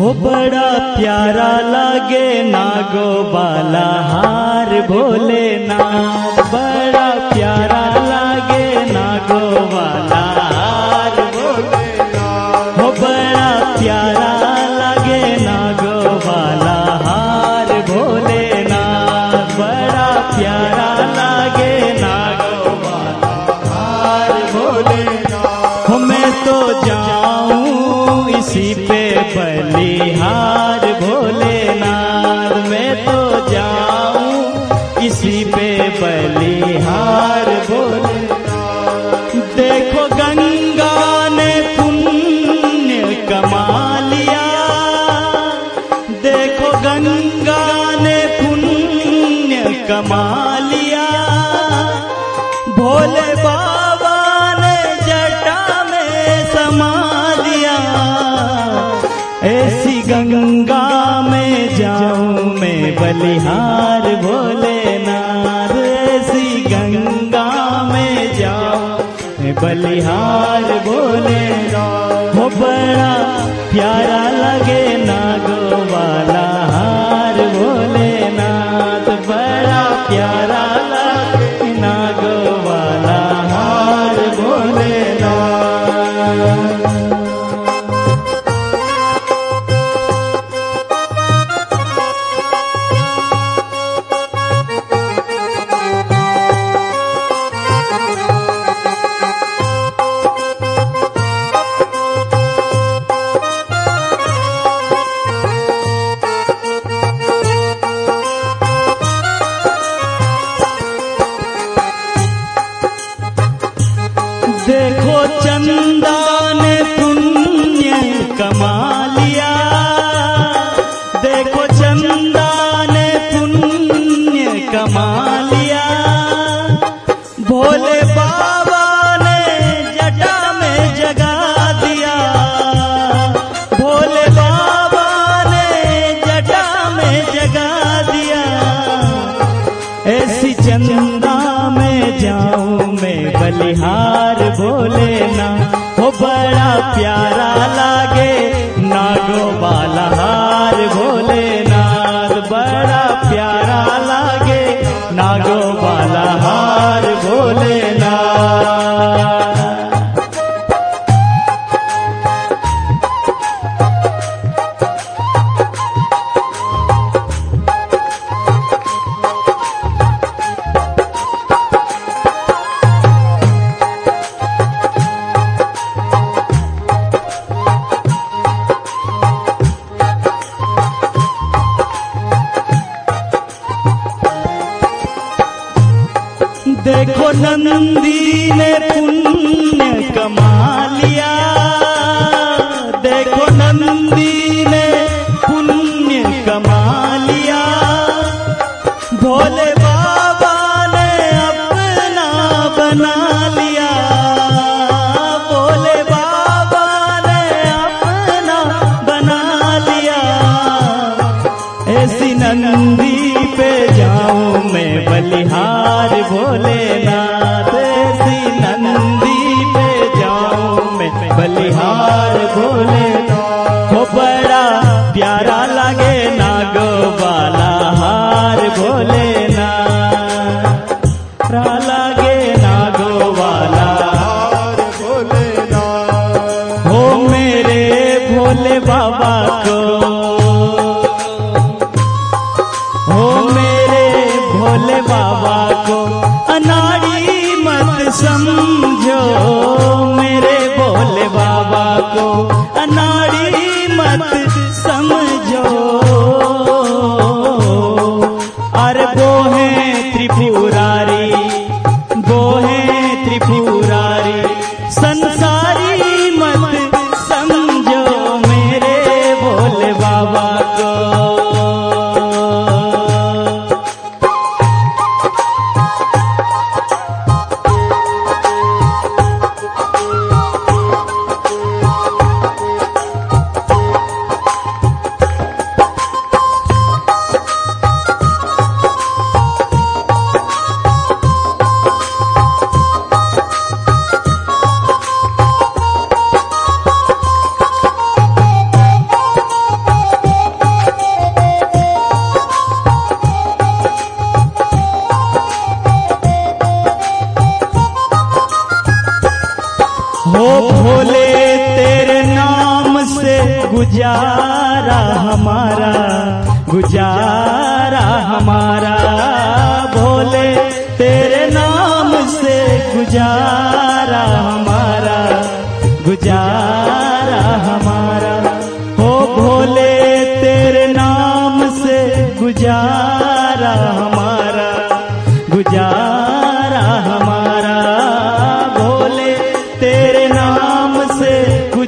हो बड़ा प्यारा लागे ना गोबाला हार भोलेना बलिहार भोलेनाथ ऐसी गंगा में जाओ। बलिहार भोलेनाथ हो बड़ा प्यारा लगे नागो वाला हार भोलेनाथ बड़ा प्यारा चंदा में जाऊँ मैं बलिहार भोलेना हो बड़ा प्यारा हो भोले तेरे नाम से गुजारा हमारा गुजारा हमारा। भोले तेरे नाम से गुजारा हमारा, गुजारा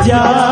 家。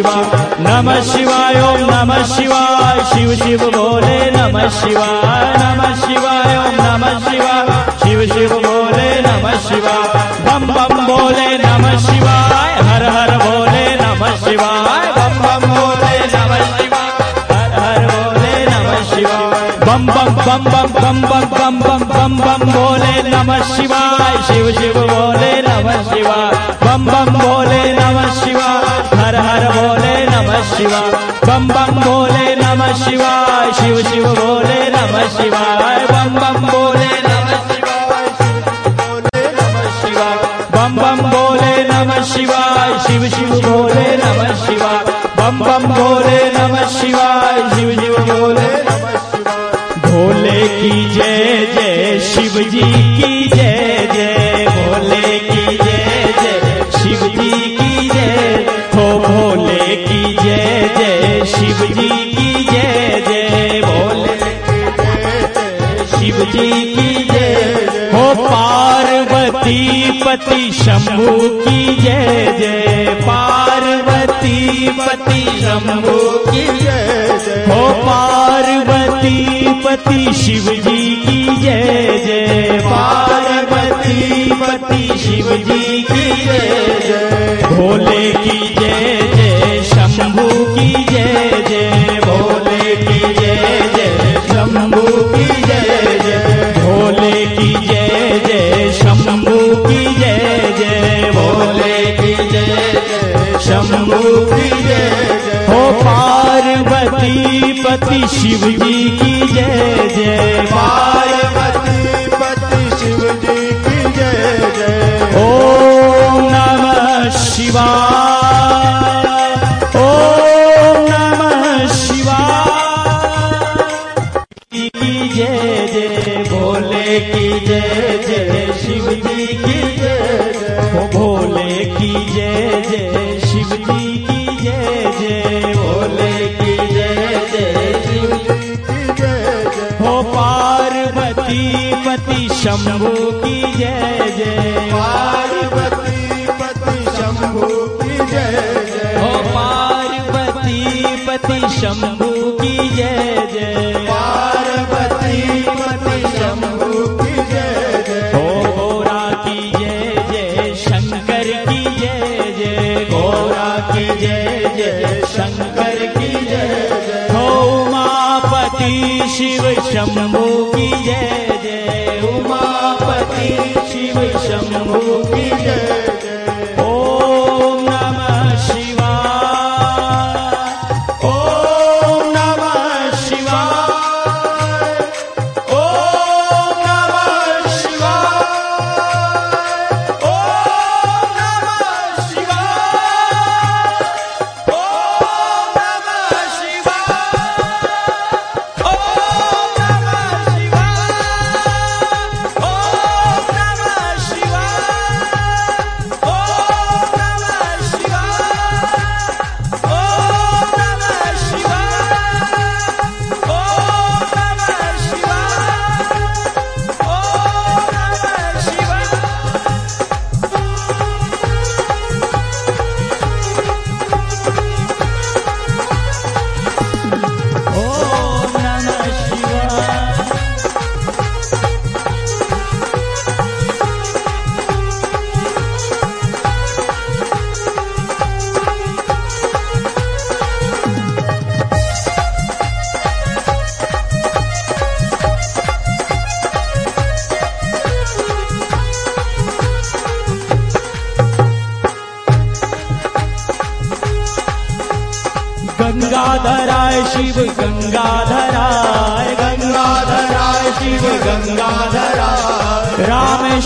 शिवाय नमः शिवाय, ओम नमः शिवाय। शिव शिव भोले नमः शिवाय नमः शिवाय, ओम नमः शिवाय शिव शिव भोले नमः शिवाय बम बम भोले नमः शिवाय हर हर भोले नमः शिवाय बम बम भोले नमः शिवाय हर हर भोले नमः शिवाय बम बम बम बम बम बम बम बम बम बम भोले नमः शिवाय। शिव शिव भोले नमः शिवाय बम बम भोले नमः शिवाय शिवाय बम बम भोले नमः शिवाय शिव शिव भोले नमः शिवाय बम बम शिवाय बम बम भोले नमः शिवाय शिव शिव भोले नमः शिवाय बम बम भोले नमः शिवाय शिव शिव भोले भोले की जय जय शिव जी जय शिव जी की जय जय भोले शिव जी की जय। हो पार्वती पति शंभु की जय जय। पार्वती पति शंभु की जय जय। हो पार्वती पति शिव जी की जय जय। पार्वती पति शिव जी की जय जय। भोले की जय जय। शंभु की जय जय, भोले की जय जय। शंभु की जय जय, भोले की जय जय। शंभु की जय जय, भोले की जय जय। शंभु की जय हो पार्वती पति शिव जी की शिव जी की जय ओ भोले की जय जय शिव जी की जय जय। भोले की जय जय शिव जी की जय जय। हो पार्वती पति शंभु की जय जय। पार्वती पति शंभु की जय जय। हो पार्वती पति शंभु गोरा की जय जय शंकर की जय जय। उमापति शिव शंभु की जय जय। उमापति शिव शंभु की जय।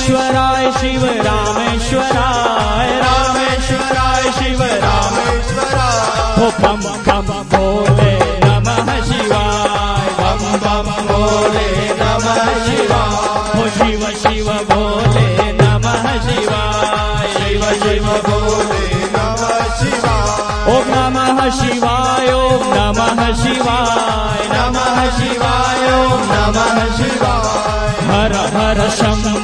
रामेश्वराय शिव रामेश्वराय रामेश्वराय शिव रामेश्वराय। बम बम भोले नमः शिवाय। बम बम भोले नमः शिवाय। शिव शिव भोले नमः शिवाय। शिव शिव भोले नमः शिवाय। ओम नमः शिवाय ओम नमः शिवाय। नमः शिवाय ओम नमः शिवाय। हर हर शंभो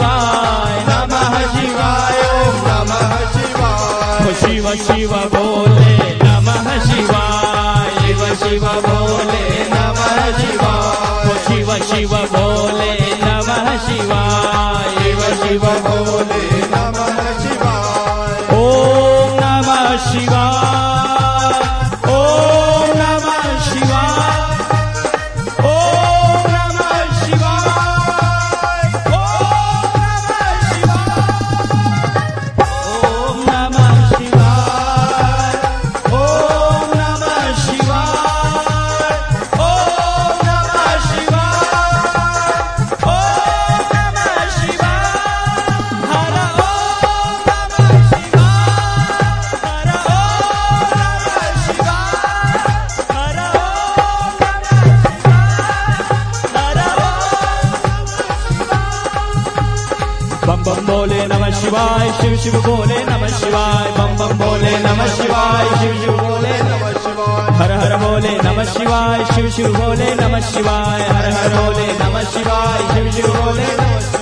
शिव बोले नमः शिवाय शिव शिव बोले। शिवाय शिव शिव बोले नमः शिवाय बम बम बोले नमः शिवाय शिव शिव बोले नमः शिवाय हर हर बोले नमः शिवाय शिव शिव बोले नमः शिवाय हर हर बोले नमः शिवाय शिव शिव बोले नमः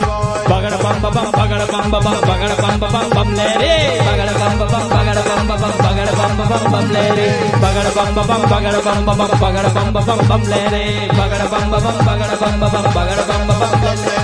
बगड़ बम बम बगड़ बम बम बगड़ बम बम बम ले रे बगड़ बम बम बगड़ बम बम बगड़ बम बम बम ले रे बगड़ बम बम बगड़ बम बम बगड़ बम बम बम ले रे बगड़ बम बम बगड़ बम बम बगड़ बम बम ले रे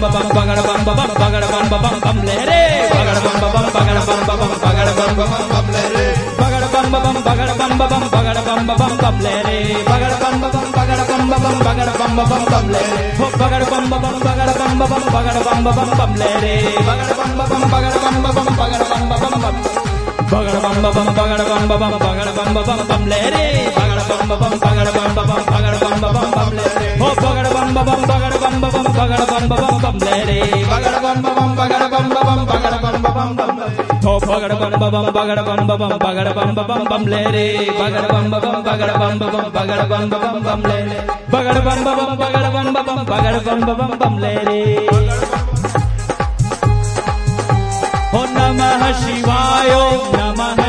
bam bam bam bagad bam bam bam bagad bam bam bam bam lehre bagad bam bam bam bagad bam bam bam bagad bam bam bam bam lehre bagad bam bam bam bagad bam bam bam bagad bam bam bam bam lehre bagad bam bam bam bagad bam bam bam bagad bam bam bam bam lehre ho bagad bam bam bam bagad bam bam bam bagad bam bam bam bam lehre bagad bam bam bam bagad bam bam bam bagad bam bam bam bam bagad bam bam bam bagad bam bam bam bagad bam bam bam bam lehre bagad bam bam bam bagad bam bam bam bagad bam bam bam bam lehre ho bagad bam bam bam bagad bam bam bam bagad bam bam बगड़ बम बम बगड़ बम बम बगड़ बम बम बम थो बगड़ बम बम बगड़ बम बम बगड़ बम बम बम ले रे बगड़ बम बम बगड़ बम बम बगड़ बम बम बम ले रे बगड़ बम बम बगड़ बम बम बगड़ बम बम बम ले रे हो नमः शिवाय नमः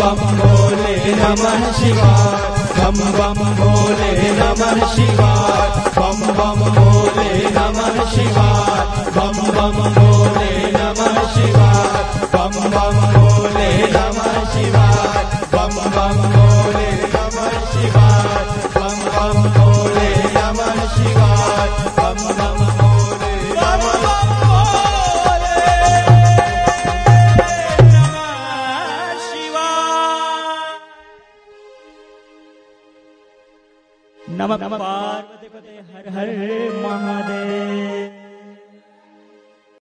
बम भोले नमः शिवाय बम बम भोले नमः शिवाय बम बम भोले नमः शिवाय बम बम